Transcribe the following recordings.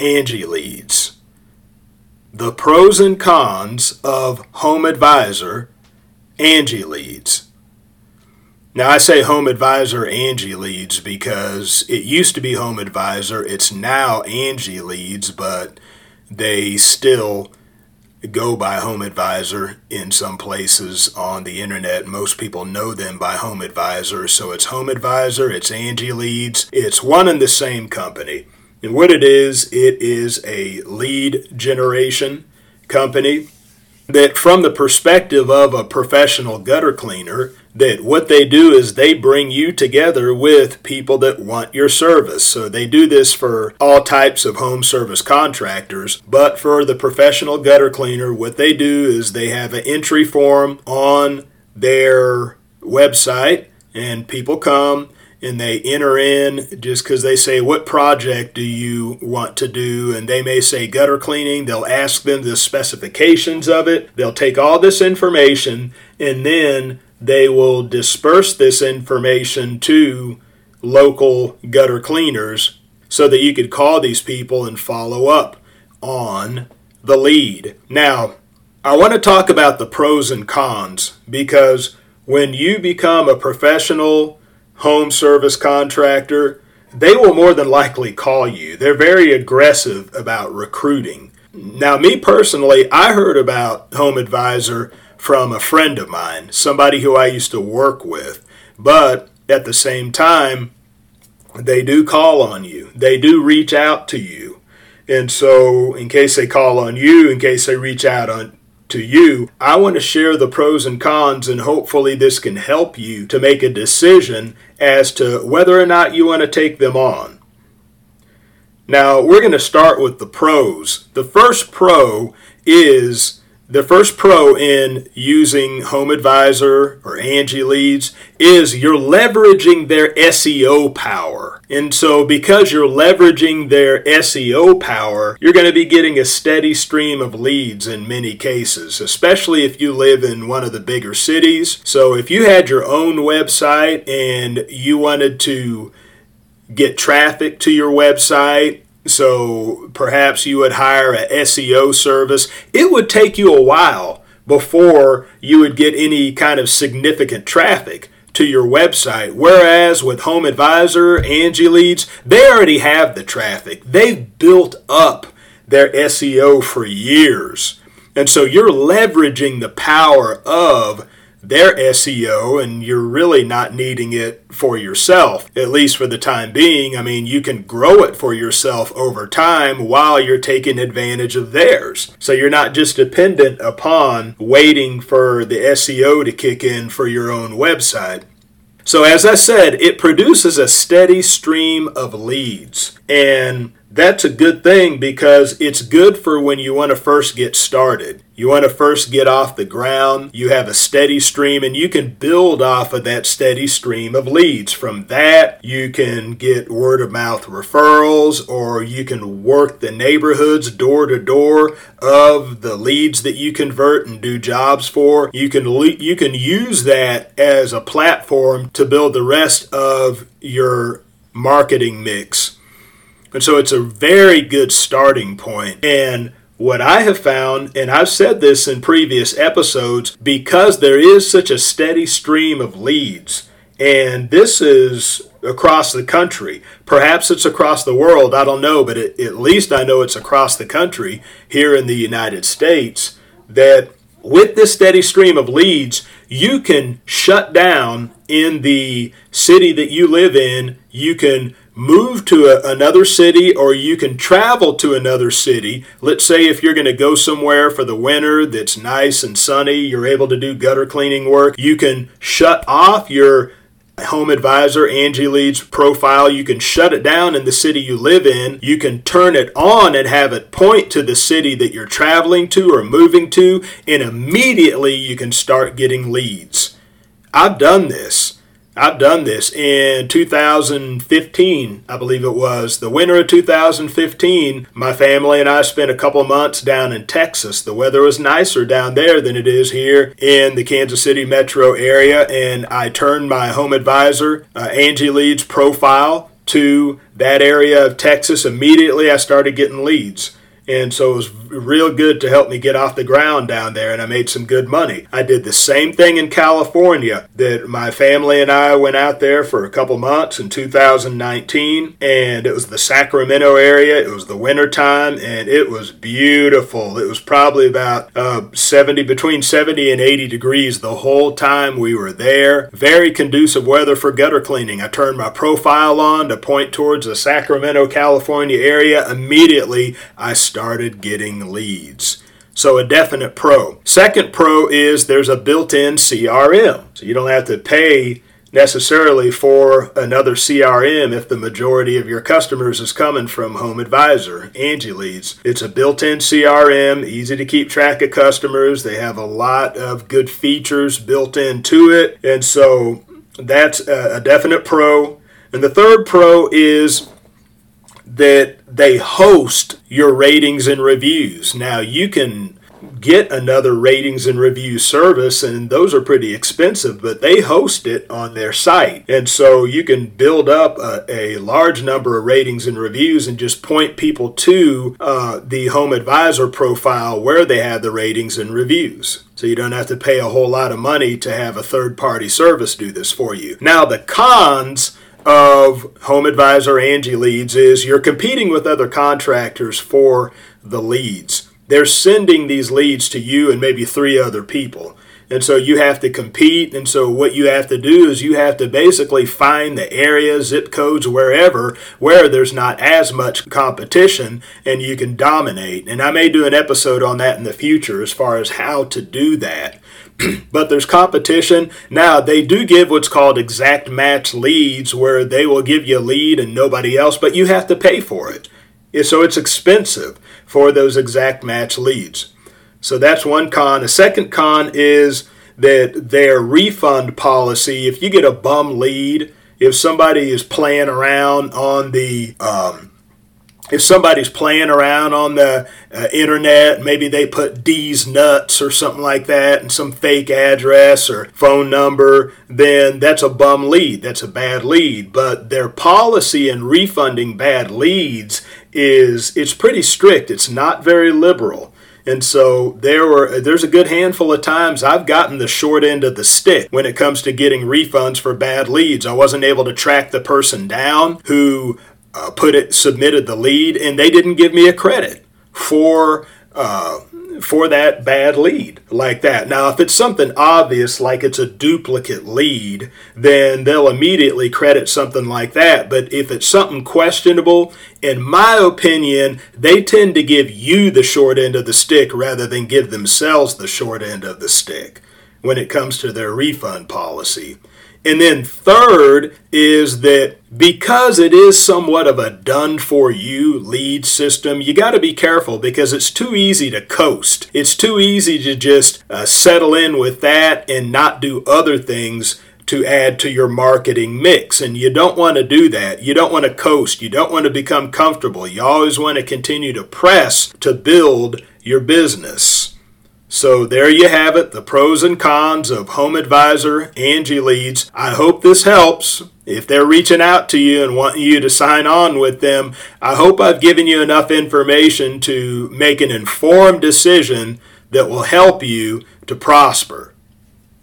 Angi Leads. The pros and cons of Home Advisor Angi Leads. Now, I say Home Advisor Angi Leads because it used to be Home Advisor. It's now Angi Leads, but they still go by Home Advisor in some places on the internet. Most people know them by Home Advisor. So it's Home Advisor, it's Angi Leads, it's one and the same company. And what it is, it is a lead generation company that, from the perspective of a professional gutter cleaner, that what they do is they bring you together with people that want your service. So they do this for all types of home service contractors, but for the professional gutter cleaner, what they do is they have an entry form on their website and people come and they enter in just because they say, What project do you want to do? And they may say gutter cleaning. They'll ask them the specifications of it. They'll take all this information and then they will disperse this information to local gutter cleaners so that you could call these people and follow up on the lead. Now, I want to talk about the pros and cons because when you become a professional home service contractor, they will more than likely call you. They're very aggressive about recruiting. Now, me personally, I heard about Home Advisor from a friend of mine, somebody who I used to work with. But at the same time, they do call on you, they do reach out to you. And so, in case they call on you, in case they reach out on, to you. I want to share the pros and cons, and hopefully, this can help you to make a decision as to whether or not you want to take them on. Now, we're going to start with the pros. The first pro is the first pro in using Home Advisor or Angi Leads is you're leveraging their SEO power. And so, because you're leveraging their SEO power, you're going to be getting a steady stream of leads in many cases, especially if you live in one of the bigger cities. So, if you had your own website and you wanted to get traffic to your website so perhaps you would hire a SEO service. It would take you a while before you would get any kind of significant traffic to your website. Whereas with Home Advisor, Angi Leads, they already have the traffic. They've built up their SEO for years. And so you're leveraging the power of their SEO and you're really not needing it for yourself, at least for the time being. I mean, you can grow it for yourself over time while you're taking advantage of theirs. So you're not just dependent upon waiting for the SEO to kick in for your own website. So, as I said, it produces a steady stream of leads. And that's a good thing because it's good for when you want to first get started. You want to first get off the ground, you have a steady stream, and you can build off of that steady stream of leads. From that, you can get word of mouth referrals, or you can work the neighborhoods door to door of the leads that you convert and do jobs for. You can you can use that as a platform to build the rest of your marketing mix and so it's a very good starting point. And what I have found, and I've said this in previous episodes, because there is such a steady stream of leads, and this is across the country. Perhaps it's across the world, I don't know, but it, at least I know it's across the country here in the United States that with this steady stream of leads, you can shut down in the city that you live in. You can move to a, another city or you can travel to another city. Let's say if you're going to go somewhere for the winter that's nice and sunny, you're able to do gutter cleaning work. You can shut off your Home Advisor, Angi Leads profile. You can shut it down in the city you live in. You can turn it on and have it point to the city that you're traveling to or moving to, and immediately you can start getting leads. I've done this. I've done this in 2015, I believe it was. The winter of 2015, my family and I spent a couple months down in Texas. The weather was nicer down there than it is here in the Kansas City metro area, and I turned my home advisor, uh, Angi Leads profile, to that area of Texas. Immediately, I started getting leads. And so it was real good to help me get off the ground down there, and I made some good money. I did the same thing in California. That my family and I went out there for a couple months in 2019, and it was the Sacramento area. It was the winter time, and it was beautiful. It was probably about uh, 70, between 70 and 80 degrees the whole time we were there. Very conducive weather for gutter cleaning. I turned my profile on to point towards the Sacramento, California area. Immediately, I started started getting leads. So a definite pro. Second pro is there's a built-in CRM. So you don't have to pay necessarily for another CRM if the majority of your customers is coming from Home Advisor, Angi Leads. It's a built-in CRM, easy to keep track of customers. They have a lot of good features built into it. And so that's a definite pro. And the third pro is that they host your ratings and reviews. Now, you can get another ratings and review service, and those are pretty expensive, but they host it on their site. And so you can build up a, a large number of ratings and reviews and just point people to uh, the Home Advisor profile where they have the ratings and reviews. So you don't have to pay a whole lot of money to have a third party service do this for you. Now, the cons of Home Advisor Angi leads is you're competing with other contractors for the leads. They're sending these leads to you and maybe three other people. And so you have to compete. And so what you have to do is you have to basically find the area, zip codes, wherever, where there's not as much competition and you can dominate. And I may do an episode on that in the future as far as how to do that. but there's competition. Now, they do give what's called exact match leads, where they will give you a lead and nobody else, but you have to pay for it. So it's expensive for those exact match leads. So that's one con. A second con is that their refund policy, if you get a bum lead, if somebody is playing around on the um, if somebody's playing around on the uh, internet, maybe they put D's nuts or something like that and some fake address or phone number, then that's a bum lead. That's a bad lead. But their policy in refunding bad leads is it's pretty strict. It's not very liberal. And so there were there's a good handful of times I've gotten the short end of the stick when it comes to getting refunds for bad leads. I wasn't able to track the person down who uh, put it submitted the lead, and they didn't give me a credit for uh, for that bad lead like that. Now, if it's something obvious like it's a duplicate lead, then they'll immediately credit something like that. But if it's something questionable, in my opinion, they tend to give you the short end of the stick rather than give themselves the short end of the stick when it comes to their refund policy. And then third is that because it is somewhat of a done for you lead system, you got to be careful because it's too easy to coast. It's too easy to just uh, settle in with that and not do other things to add to your marketing mix. And you don't want to do that. You don't want to coast. You don't want to become comfortable. You always want to continue to press to build your business. So there you have it, the pros and cons of Home Advisor, Angi Leads. I hope this helps. If they're reaching out to you and wanting you to sign on with them, I hope I've given you enough information to make an informed decision that will help you to prosper.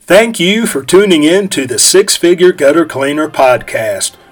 Thank you for tuning in to the Six Figure Gutter Cleaner podcast.